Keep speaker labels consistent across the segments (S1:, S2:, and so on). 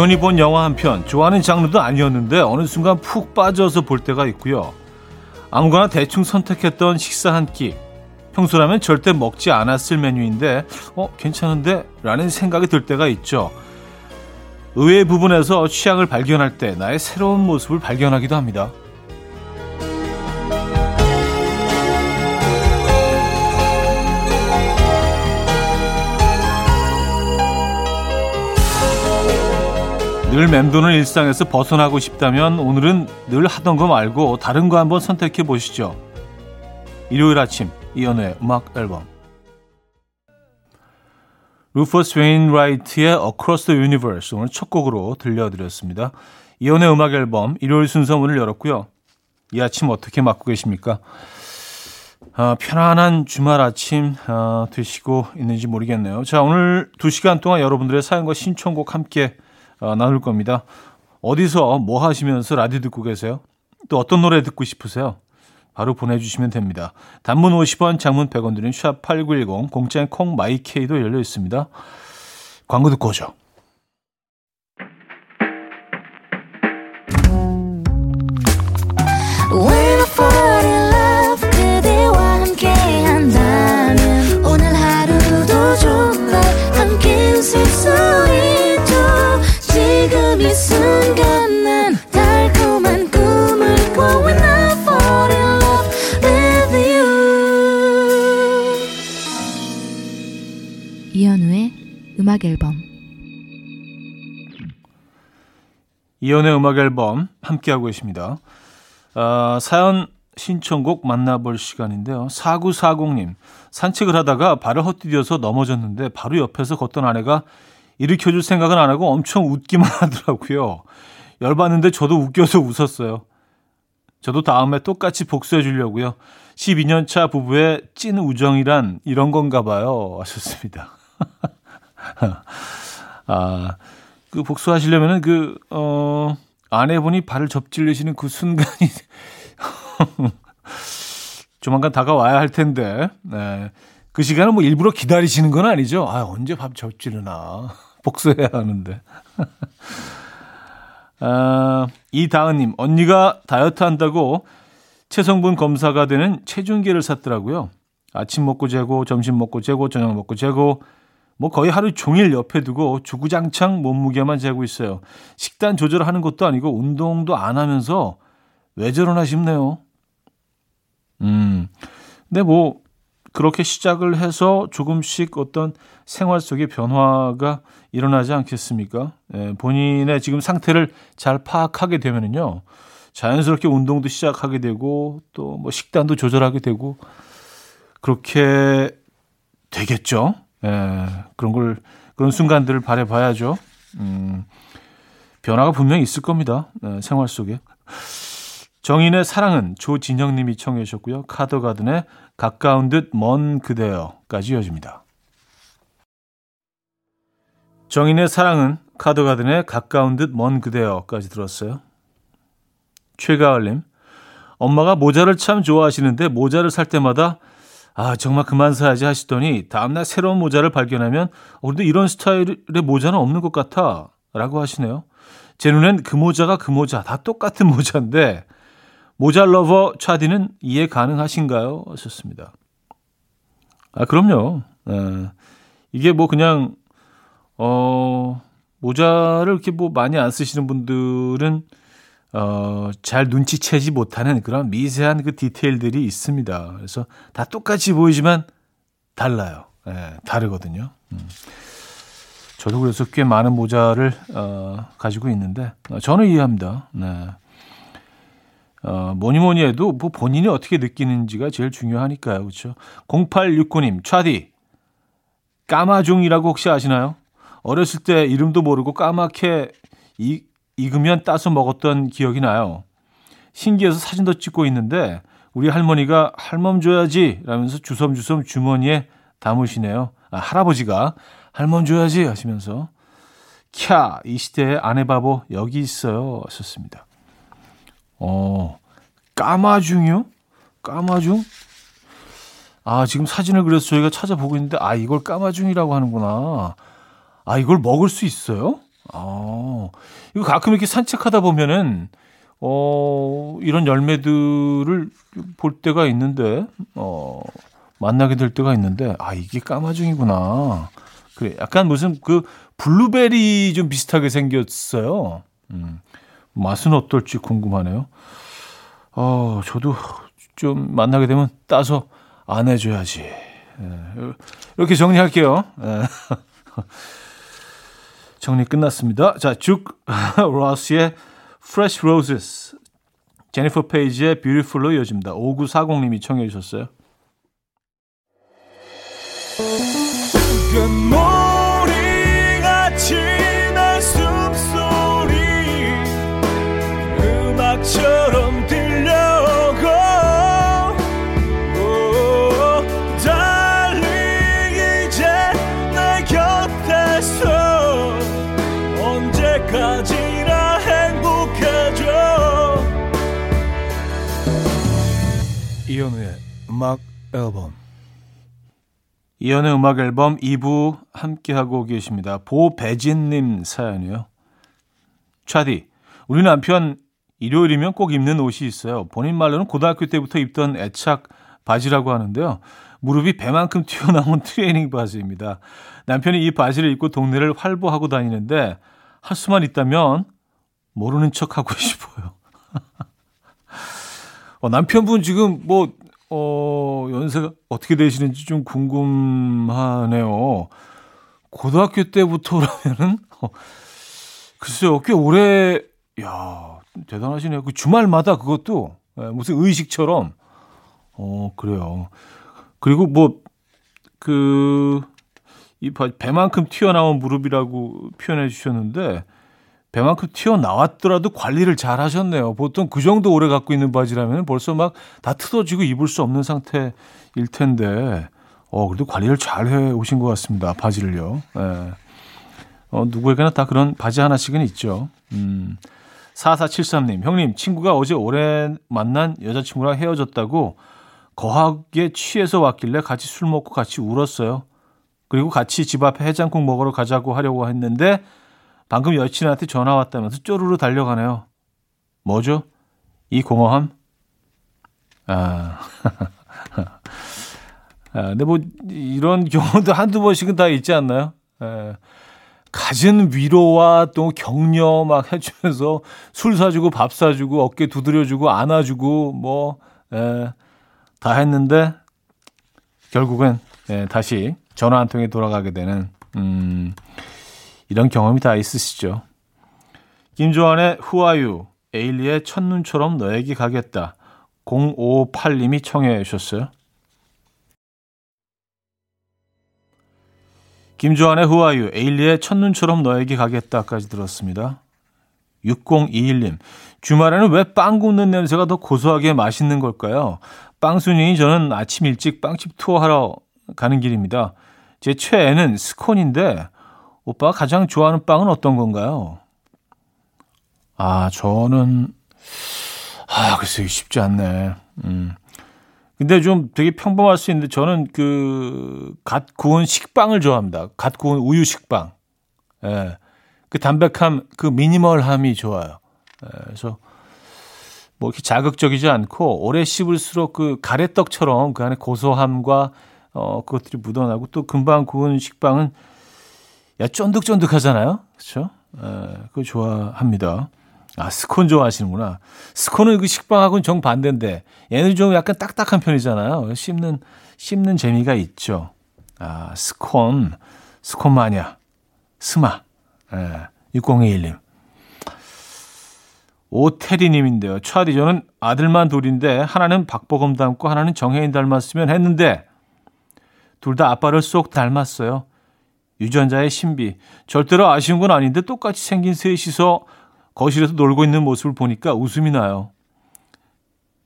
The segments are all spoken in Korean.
S1: 우연히 본 영화 한 편, 좋아하는 장르도 아니었는데 어느 순간 푹 빠져서 볼 때가 있고요. 아무거나 대충 선택했던 식사 한 끼. 평소라면 절대 먹지 않았을 메뉴인데, 어, 괜찮은데? 라는 생각이 들 때가 있죠. 의외의 부분에서 취향을 발견할 때 나의 새로운 모습을 발견하기도 합니다. 늘 맴도는 일상에서 벗어나고 싶다면 오늘은 늘 하던 거 말고 다른 거 한번 선택해 보시죠. 일요일 아침 이연의 음악 앨범 루퍼스 웨인라이트의 Across the Universe 오늘 첫 곡으로 들려드렸습니다. 이연의 음악 앨범 일요일 순서 문을 열었고요. 이 아침 어떻게 맞고 계십니까? 아, 편안한 주말 아침 아, 되시고 있는지 모르겠네요. 자 오늘 2시간 동안 여러분들의 사연과 신청곡 함께 어, 나눌 겁니다. 어디서 뭐 하시면서 라디오 듣고 계세요? 또 어떤 노래 듣고 싶으세요? 바로 보내주시면 됩니다. 단문 50원, 장문 100원 드린 샵8910, 공짜인 콩 마이케이도 열려 있습니다. 광고 듣고 오죠.
S2: 음악 앨범
S1: 이연의 음악 앨범 함께하고 계십니다. 아, 사연 신청곡 만나볼 시간인데요. 4940님, 산책을 하다가 발을 헛디뎌서 넘어졌는데 바로 옆에서 걷던 아내가 일으켜줄 생각은 안 하고 엄청 웃기만 하더라고요. 열받는데 저도 웃겨서 웃었어요. 저도 다음에 똑같이 복수해 주려고요. 12년 차 부부의 찐 우정이란 이런 건가 봐요. 하셨습니다. 아, 그 복수하시려면은 그, 어, 아내분이 발을 접질르시는 그 순간이 조만간 다가와야 할 텐데, 네. 그 시간을 뭐 일부러 기다리시는 건 아니죠. 아, 언제 밥 접지르나. 복수해야 하는데. 아, 이다은님, 언니가 다이어트 한다고 체성분 검사가 되는 체중계를 샀더라고요. 아침 먹고 재고, 점심 먹고 재고, 저녁 먹고 재고, 뭐 거의 하루 종일 옆에 두고 주구장창 몸무게만 재고 있어요. 식단 조절하는 것도 아니고 운동도 안 하면서 왜 저러나 싶네요. 음. 근데 뭐 그렇게 시작을 해서 조금씩 어떤 생활 속의 변화가 일어나지 않겠습니까? 예, 본인의 지금 상태를 잘 파악하게 되면은요. 자연스럽게 운동도 시작하게 되고 또 뭐 식단도 조절하게 되고 그렇게 되겠죠. 예, 그런 걸, 그런 순간들을 바래봐야죠. 음, 변화가 분명히 있을 겁니다. 예, 생활 속에. 정인의 사랑은 조진영 님이 청해 주셨고요. 카더가든의 가까운 듯 먼 그대여까지 이어집니다. 정인의 사랑은 카더가든의 가까운 듯 먼 그대여까지 들었어요. 최가을님, 엄마가 모자를 참 좋아하시는데 모자를 살 때마다 아, 정말 그만 사야지 하시더니 다음날 새로운 모자를 발견하면 어, 근데 이런 스타일의 모자는 없는 것 같아 라고 하시네요. 제 눈엔 그 모자가 그 모자 다 똑같은 모자인데 모자 lover 차디는 이해 가능하신가요? 하셨습니다. 아, 그럼요. 에, 이게 뭐 그냥 어 모자를 이렇게 뭐 많이 안 쓰시는 분들은 어, 잘 눈치채지 못하는 그런 미세한 그 디테일들이 있습니다. 그래서 다 똑같이 보이지만 달라요. 예, 다르거든요. 음. 저도 그래서 꽤 많은 모자를 어, 가지고 있는데 어, 저는 이해합니다. 네. 어, 뭐니 뭐니 해도 뭐 본인이 어떻게 느끼는지가 제일 중요하니까요. 그렇죠? 0869님, 차디 까마중이라고 혹시 아시나요? 어렸을 때 이름도 모르고 까맣게 이, 익으면 따서 먹었던 기억이 나요. 신기해서 사진도 찍고 있는데 우리 할머니가 할멈 줘야지 라면서 주섬주섬 주머니에 담으시네요. 아, 할아버지가 할멈 줘야지 하시면서 캬, 이 시대의 아내 바보 여기 있어요. 하셨습니다. 어, 까마중이요? 까마중? 아, 지금 사진을 그려서 저희가 찾아보고 있는데, 아, 이걸 까마중이라고 하는구나. 아, 이걸 먹을 수 있어요? 아, 이거 가끔 이렇게 산책하다 보면은, 어, 이런 열매들을 볼 때가 있는데, 어, 만나게 될 때가 있는데, 아, 이게 까마중이구나. 그래, 약간 무슨 그 블루베리 좀 비슷하게 생겼어요. 음, 맛은 어떨지 궁금하네요. 어, 저도 좀 만나게 되면 따서 안 해줘야지. 예, 이렇게 정리할게요. 예. 정리 끝났습니다. 자, 죽 로스의 Fresh Roses, 제니퍼 페이지의 Beautiful로 이어집니다. 5940님이 청해 주셨어요. 음악 앨범 이연의 음악 앨범 2부 함께하고 계십니다. 보배진님 사연이요. 차디, 우리 남편 일요일이면 꼭 입는 옷이 있어요. 본인 말로는 고등학교 때부터 입던 애착 바지라고 하는데요. 무릎이 배만큼 튀어나온 트레이닝 바지입니다. 남편이 이 바지를 입고 동네를 활보하고 다니는데 할 수만 있다면 모르는 척하고 싶어요. 어, 남편분 지금 뭐 어, 연세가 어떻게 되시는지 좀 궁금하네요. 고등학교 때부터라면은, 어, 글쎄요, 꽤 오래, 야 대단하시네요. 그 주말마다 그것도 예, 무슨 의식처럼, 어, 그래요. 그리고 뭐, 그, 이 배만큼 튀어나온 무릎이라고 표현해 주셨는데, 배만큼 튀어나왔더라도 관리를 잘 하셨네요. 보통 그 정도 오래 갖고 있는 바지라면 벌써 막 다 틀어지고 입을 수 없는 상태일 텐데, 어, 그래도 관리를 잘 해 오신 것 같습니다. 바지를요. 예. 어, 누구에게나 다 그런 바지 하나씩은 있죠. 음. 4473님, 형님, 친구가 어제 오래 만난 여자친구랑 헤어졌다고 거하게 취해서 왔길래 같이 술 먹고 같이 울었어요. 그리고 같이 집 앞에 해장국 먹으러 가자고 하려고 했는데 방금 여친한테 전화 왔다면서 쪼르르 달려가네요. 뭐죠? 이 공허함? 아, 아 근데 뭐 이런 경우도 한두 번씩은 다 있지 않나요? 에, 갖은 위로와 또 격려 막 해주면서 술 사주고 밥 사주고 어깨 두드려주고 안아주고 뭐, 에, 다 했는데 결국엔 에, 다시 전화 한 통에 돌아가게 되는, 음, 이런 경험이 다 있으시죠. 김조한의 후아유, 에일리의 첫눈처럼 너에게 가겠다. 0558님이 청해 주셨어요. 김조한의 후아유, 에일리의 첫눈처럼 너에게 가겠다까지 들었습니다. 6021님, 주말에는 왜 빵 굽는 냄새가 더 고소하게 맛있는 걸까요? 빵순이 저는 아침 일찍 빵집 투어하러 가는 길입니다. 제 최애는 스콘인데 오빠가 가장 좋아하는 빵은 어떤 건가요? 아, 저는, 아, 글쎄, 쉽지 않네. 음. 근데 좀 되게 평범할 수 있는데 저는 그, 갓 구운 식빵을 좋아합니다. 갓 구운 우유 식빵. 예. 그 담백함, 그 미니멀함이 좋아요. 예. 그래서 뭐 이렇게 자극적이지 않고 오래 씹을수록 그 가래떡처럼 그 안에 고소함과 어, 그것들이 묻어나고 또 금방 구운 식빵은 야, 쫀득쫀득하잖아요. 그렇죠? 그거 좋아합니다. 아, 스콘 좋아하시는구나. 스콘은 그 식빵하고는 정 반대인데, 얘는 좀 약간 딱딱한 편이잖아요. 씹는, 씹는 재미가 있죠. 아, 스콘, 스콘 마냐, 스마, 예, 6021님. 오태리님인데요. 차디, 저는 아들만 둘인데, 하나는 박보검 닮고 하나는 정혜인 닮았으면 했는데, 둘 다 아빠를 쏙 닮았어요. 유전자의 신비. 절대로 아쉬운 건 아닌데 똑같이 생긴 셋이서 거실에서 놀고 있는 모습을 보니까 웃음이 나요.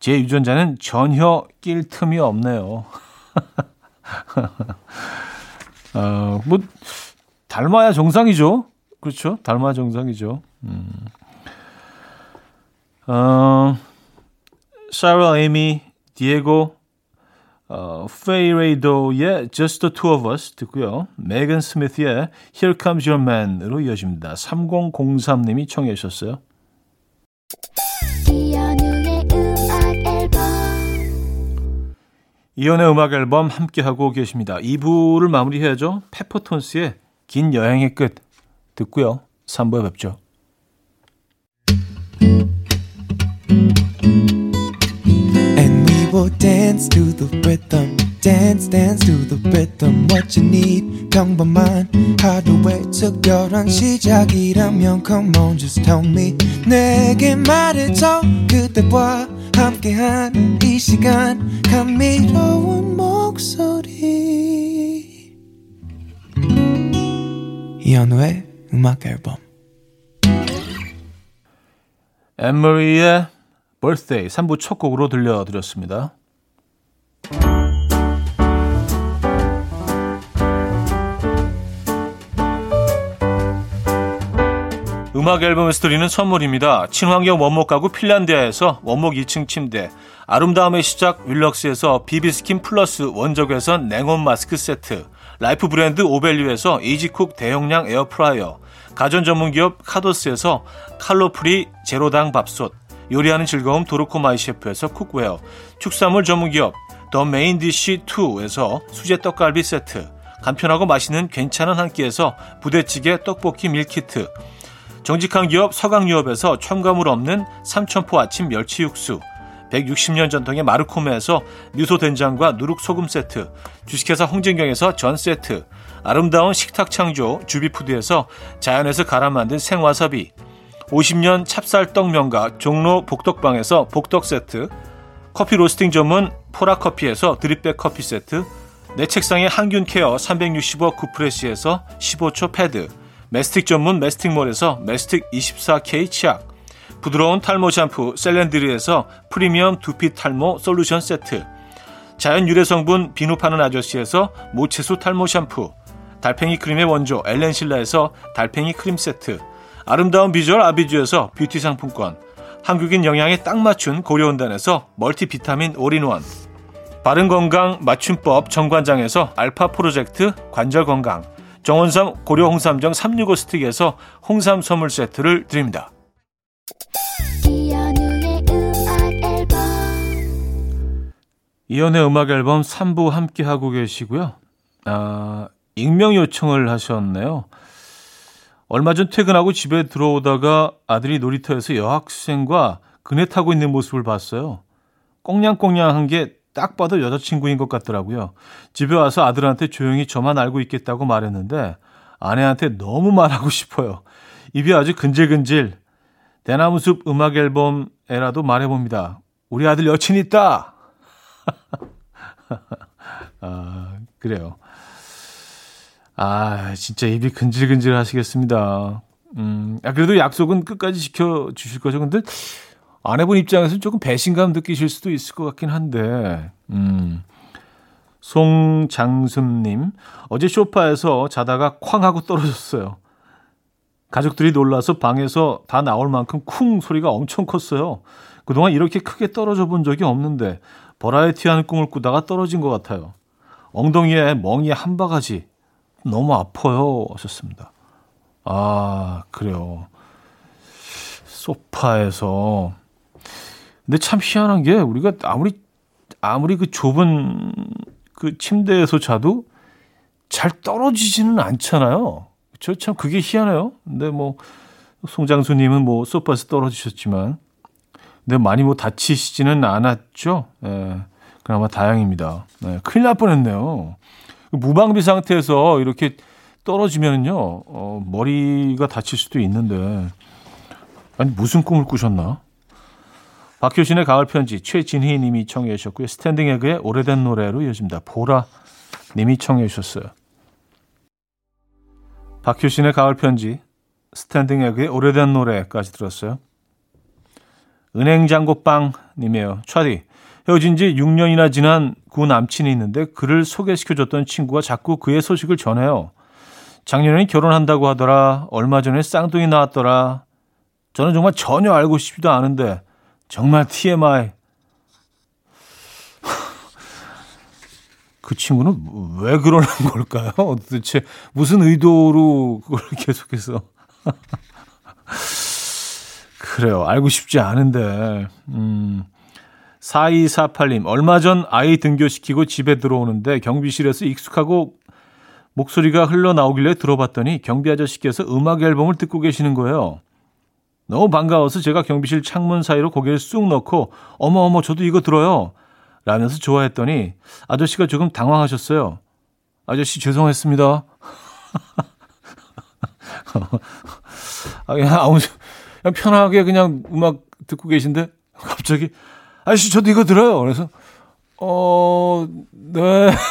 S1: 제 유전자는 전혀 낄 틈이 없네요. 어, 뭐, 닮아야 정상이죠. 그렇죠. 닮아야 정상이죠. 음. 어, 샤라, 에미, 디에고, 어, 페이레이도의 Just the Two of Us 듣고요. 메건 스미스의 Here Comes Your Man으로 이어집니다. 3003님이 청해 주셨어요. 이연의 음악 앨범 함께하고 계십니다. 2부를 마무리해야죠. 페퍼톤스의 긴 여행의 끝 듣고요. 3부에 뵙죠. will dance to the rhythm. Dance, dance to the rhythm. What you need, 평범한 하루의 특별한 시작이라면 Come on, just tell me. 내게 말해줘 그대와 함께한 이 시간 감미로운 목소리. 이현우의 음악 앨범. 앤머리의 birthday 3부 첫 곡으로 들려드렸습니다. 음악 앨범에서 드리는 선물입니다. 친환경 원목 가구 핀란디아에서 원목 2층 침대, 아름다움의 시작 윌럭스에서 비비스킨 플러스 원적외선 냉온 마스크 세트, 라이프 브랜드 오벨류에서 이지쿡 대용량 에어프라이어, 가전 전문 기업 카도스에서 칼로프리 제로당 밥솥, 요리하는 즐거움 도르코 마이 셰프에서 cookware, 축산물 전문기업 더 메인디쉬 2에서 수제 떡갈비 세트, 간편하고 맛있는 괜찮은 한 끼에서 부대찌개 떡볶이 밀키트, 정직한 기업 서강유업에서 첨가물 없는 삼천포 아침 멸치 육수, 160년 전통의 마르코메에서 미소 된장과 누룩 소금 세트, 주식회사 홍진경에서 전 세트, 아름다운 식탁 창조 주비푸드에서 자연에서 갈아 만든 생와사비, 50년 찹쌀떡 명가 종로 복덕방에서 복덕 세트, 커피 로스팅 전문 포라 커피에서 드립백 커피 세트, 내 책상의 항균 care 365 구프레시에서 15초 패드, 메스틱 전문 메스틱몰에서 메스틱 24K 치약, 부드러운 탈모 샴푸 셀렌드리에서 프리미엄 두피 탈모 솔루션 세트, 자연 유래 성분 비누 파는 아저씨에서 모체수 탈모 샴푸, 달팽이 크림의 원조 엘렌실라에서 달팽이 크림 세트, 아름다운 비주얼 아비주에서 뷰티 상품권, 한국인 영양에 딱 맞춘 고려온단에서 멀티비타민 올인원, 바른건강 맞춤법 정관장에서 알파 프로젝트 관절건강, 정원삼 고려 홍삼정 365 스틱에서 홍삼 선물 세트를 드립니다. 이연의 음악 앨범 3부 함께 하고 계시고요. 아, 익명 요청을 하셨네요. 얼마 전 퇴근하고 집에 들어오다가 아들이 놀이터에서 여학생과 그네 타고 있는 모습을 봤어요. 꽁냥꽁냥한 게 딱 봐도 여자친구인 것 같더라고요. 집에 와서 아들한테 조용히 저만 알고 있겠다고 말했는데 아내한테 너무 말하고 싶어요. 입이 아주 근질근질. 대나무숲 음악 앨범 에라도 말해봅니다. 우리 아들 여친 있다! 아, 그래요. 아, 진짜 입이 근질근질 하시겠습니다. 음, 아, 그래도 약속은 끝까지 지켜주실 거죠. 근데 아내분 입장에서는 조금 배신감 느끼실 수도 있을 것 같긴 한데, 음. 송장순님, 어제 쇼파에서 자다가 쾅 하고 떨어졌어요. 가족들이 놀라서 방에서 다 나올 만큼 쿵 소리가 엄청 컸어요. 그동안 이렇게 크게 떨어져 본 적이 없는데, 버라이티한 꿈을 꾸다가 떨어진 것 같아요. 엉덩이에 멍이 한 바가지 너무 아파요. 하셨습니다. 아, 그래요. 소파에서. 근데 참 희한한 게 우리가 아무리, 아무리 그 좁은 그 침대에서 자도 잘 떨어지지는 않잖아요. 저 참 그게 희한해요. 근데 뭐, 송장수님은 뭐 소파에서 떨어지셨지만, 근데 많이 뭐 다치시지는 않았죠. 예. 그나마 다행입니다. 네, 큰일 날 뻔했네요. 무방비 상태에서 이렇게 떨어지면요, 어, 머리가 다칠 수도 있는데, 아니, 무슨 꿈을 꾸셨나? 박효신의 가을 편지, 최진희 님이 청해 주셨고요. 스탠딩 에그의 오래된 노래로 이어집니다. 보라 님이 청해 주셨어요. 박효신의 가을 편지, 스탠딩 에그의 오래된 노래까지 들었어요. 은행장고빵 님이에요. 차디, 헤어진 지 6년이나 지난 구 남친이 있는데 그를 소개시켜줬던 친구가 자꾸 그의 소식을 전해요. 작년에 결혼한다고 하더라. 얼마 전에 쌍둥이 나왔더라. 저는 정말 전혀 알고 싶지도 않은데 정말 TMI. 그 친구는 왜 그러는 걸까요? 도대체 무슨 의도로 그걸 계속해서. 그래요. 알고 싶지 않은데. 음. 4248님, 얼마 전 아이 등교시키고 집에 들어오는데 경비실에서 익숙하고 목소리가 흘러나오길래 들어봤더니 경비 아저씨께서 음악 앨범을 듣고 계시는 거예요. 너무 반가워서 제가 경비실 창문 사이로 고개를 쑥 넣고 어머 어머 저도 이거 들어요. 라면서 좋아했더니 아저씨가 조금 당황하셨어요. 아저씨 죄송했습니다. 아, 그냥 아무 그냥 편하게 그냥 음악 듣고 계신데 갑자기 아저씨 저도 이거 들어요. 그래서 어 네.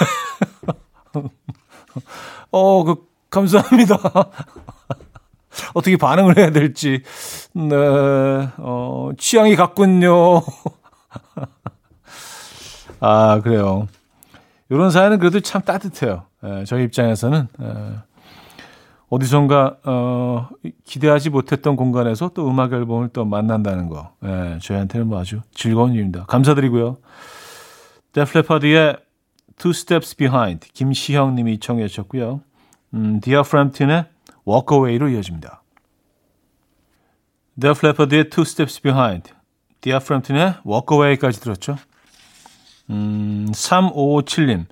S1: 어, 그 감사합니다. 어떻게 반응을 해야 될지. 네. 어, 취향이 같군요. 아, 그래요. 이런 사연은 그래도 참 따뜻해요. 예, 저희 입장에서는 예, 어디선가 어, 기대하지 못했던 공간에서 또 음악 앨범을 또 만난다는 거, 예, 저희한테는 뭐 아주 즐거운 일입니다. 감사드리고요. 데플레파드의 Two Steps Behind 김시형 님이 청해 주셨고요. 음, 디아프램튼의 Walk Away로 이어집니다. 데플레파드의 Two Steps Behind 디아프램튼의 Walk Away까지 들었죠. 음, 3557님.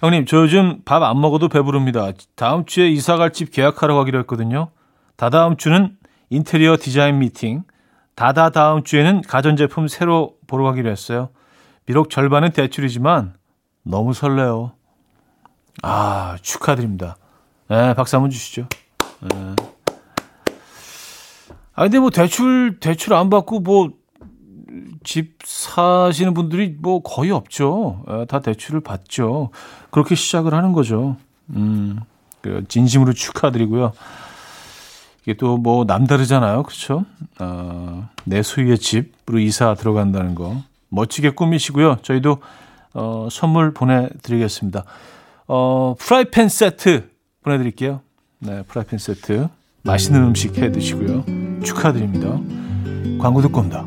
S1: 형님, 저 요즘 밥 안 먹어도 배부릅니다. 다음 주에 이사 갈 집 계약하러 가기로 했거든요. 다다음 주는 인테리어 디자인 미팅. 다다 다음 주에는 가전제품 새로 보러 가기로 했어요. 비록 절반은 대출이지만 너무 설레요. 아, 축하드립니다. 네, 박수 한번 주시죠. 네. 아, 근데 뭐 대출, 대출 안 받고 뭐 집 사시는 분들이 뭐 거의 없죠. 네, 다 대출을 받죠. 그렇게 시작을 하는 거죠. 음, 그 진심으로 축하드리고요. 이게 또 뭐 남다르잖아요. 그렇죠? 어, 내 소유의 집으로 이사 들어간다는 거. 멋지게 꾸미시고요. 저희도 어, 선물 보내드리겠습니다. 어, 프라이팬 세트 보내드릴게요. 네, 프라이팬 세트. 맛있는 음식 해 드시고요. 축하드립니다. 광고 듣고 온다.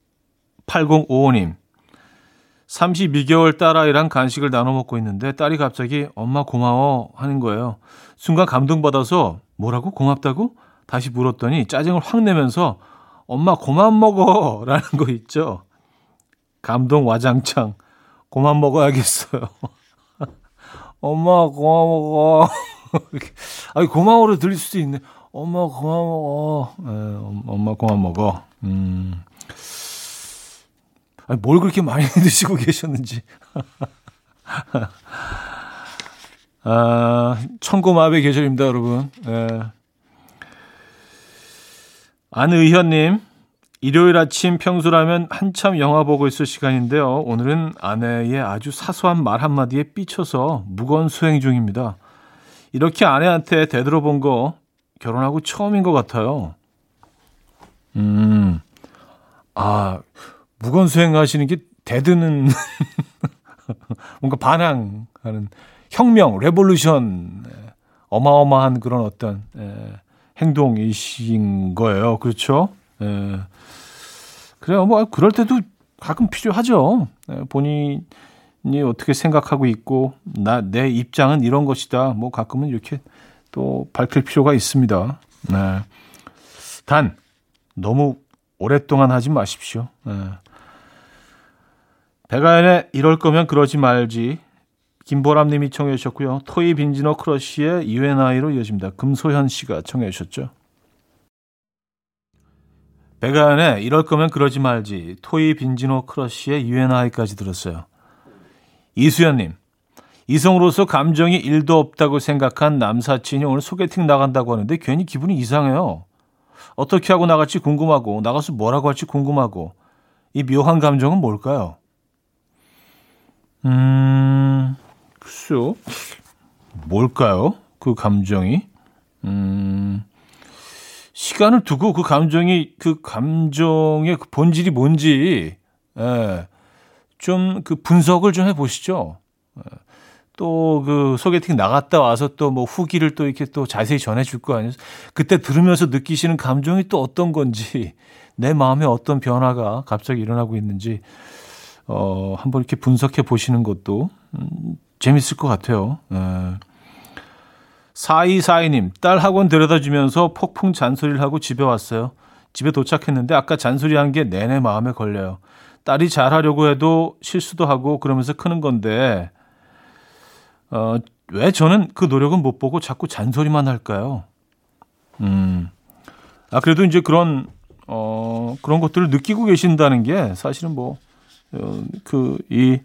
S1: 8055님 32개월 딸아이랑 간식을 나눠 먹고 있는데 딸이 갑자기 엄마 고마워 하는 거예요. 순간 감동받아서 뭐라고? 고맙다고? 다시 물었더니 짜증을 확 내면서 엄마 고만 먹어 라는 거 있죠. 감동 와장창. 고만 먹어야겠어요. 엄마 고마워 먹어. 아니 고마워로 들릴 수도 있네. 엄마 고마워. 네, 엄마 고만 먹어. 음. 아니, 뭘 그렇게 많이 드시고 계셨는지. 아, 천고마비의 계절입니다, 여러분. 예. 안의현님, 일요일 아침 평소라면 한참 영화 보고 있을 시간인데요. 오늘은 아내의 아주 사소한 말 한마디에 삐쳐서 무거운 수행 중입니다. 이렇게 아내한테 대들어본 거 결혼하고 처음인 것 같아요. 음, 아, 묵언 수행 하시는 게 대드는 뭔가 반항하는 혁명, revolution, 어마어마한 그런 어떤 에, 행동이신 거예요. 그렇죠? 에, 그래요. 뭐 그럴 때도 가끔 필요하죠. 에, 본인이 어떻게 생각하고 있고 나 내 입장은 이런 것이다. 뭐 가끔은 이렇게 또 밝힐 필요가 있습니다. 네. 단 너무 오랫동안 하지 마십시오. 네. 백아연의 이럴 거면 그러지 말지 김보람 님이 청해 주셨고요. 토이 빈지노 크러쉬의 U & I로 이어집니다. 금소현 씨가 청해 주셨죠. 백아연의 이럴 거면 그러지 말지 토이 빈지노 크러쉬의 U & I까지 들었어요. 이수연 님. 이성으로서 감정이 1도 없다고 생각한 남사친이 오늘 소개팅 나간다고 하는데 괜히 기분이 이상해요. 어떻게 하고 나갈지 궁금하고 나가서 뭐라고 할지 궁금하고 이 묘한 감정은 뭘까요? 음, 글쎄요. 뭘까요? 그 감정이? 음, 시간을 두고 그 감정이, 그 감정의 그 본질이 뭔지, 예, 좀 그 분석을 좀 해보시죠. 예. 또그 소개팅 나갔다 와서 또 뭐 후기를 또 이렇게 또 자세히 전해줄 거 아니에요. 그때 들으면서 느끼시는 감정이 또 어떤 건지, 내 마음에 어떤 변화가 갑자기 일어나고 있는지, 어, 한번 이렇게 분석해 보시는 것도 음, 재밌을 것 같아요. 예. 4242님, 딸 학원 데려다 주면서 폭풍 잔소리를 하고 집에 왔어요. 집에 도착했는데 아까 잔소리한 게 내내 마음에 걸려요. 딸이 잘하려고 해도 실수도 하고 그러면서 크는 건데, 어, 왜 저는 그 노력은 못 보고 자꾸 잔소리만 할까요? 음. 아, 그래도 이제 그런, 어, 그런 것들을 느끼고 계신다는 게 사실은 뭐, 어, 그, 이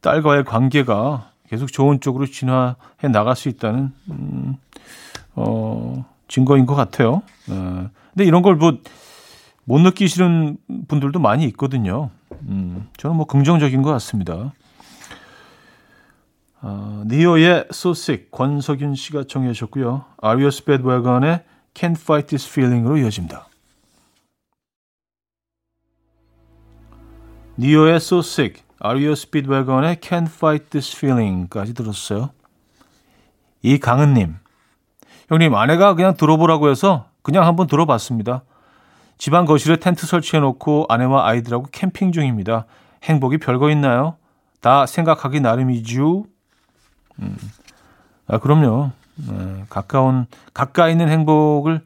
S1: 딸과의 관계가 계속 좋은 쪽으로 진화해 나갈 수 있다는, 음, 어, 증거인 것 같아요. 어, 근데 이런 걸 뭐, 못 느끼시는 분들도 많이 있거든요. 음, 저는 뭐 긍정적인 것 같습니다. 어, 니오의 Sick 권석윤 씨가 청해 주셨고요. 아리오스 배드웨건의 Can't Fight This Feeling으로 이어집니다. 니오의 So Sick, 아리오 스피드웨건의 Can't Fight This Feeling까지 들었어요. 이강은님, 형님 아내가 그냥 들어보라고 해서 그냥 한번 들어봤습니다. 집안 거실에 텐트 설치해놓고 아내와 아이들하고 캠핑 중입니다. 행복이 별거 있나요? 다 생각하기 나름이죠. 음. 아, 그럼요. 네, 가까운, 가까이 있는 행복을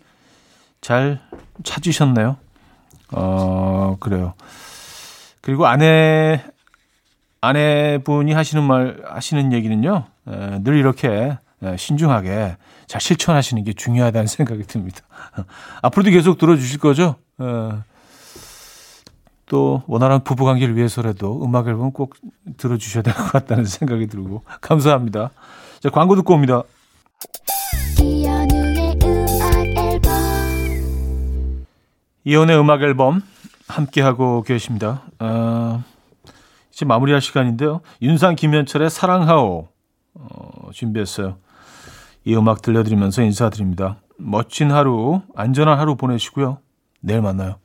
S1: 잘 찾으셨나요? 어, 그래요. 그리고 아내, 아내분이 하시는 말, 하시는 얘기는요, 에, 늘 이렇게 에, 신중하게 잘 실천하시는 게 중요하다는 생각이 듭니다. 앞으로도 계속 들어주실 거죠? 에, 또 원활한 부부 관계를 위해서라도 음악 앨범 꼭 들어주셔야 될 것 같다는 생각이 들고 감사합니다. 자 광고 듣고 옵니다. 이연의 음악 앨범 함께 하고 계십니다. 어, 이제 마무리할 시간인데요. 윤상 김현철의 사랑하오 어, 준비했어요. 이 음악 들려드리면서 인사드립니다. 멋진 하루, 안전한 하루 보내시고요. 내일 만나요.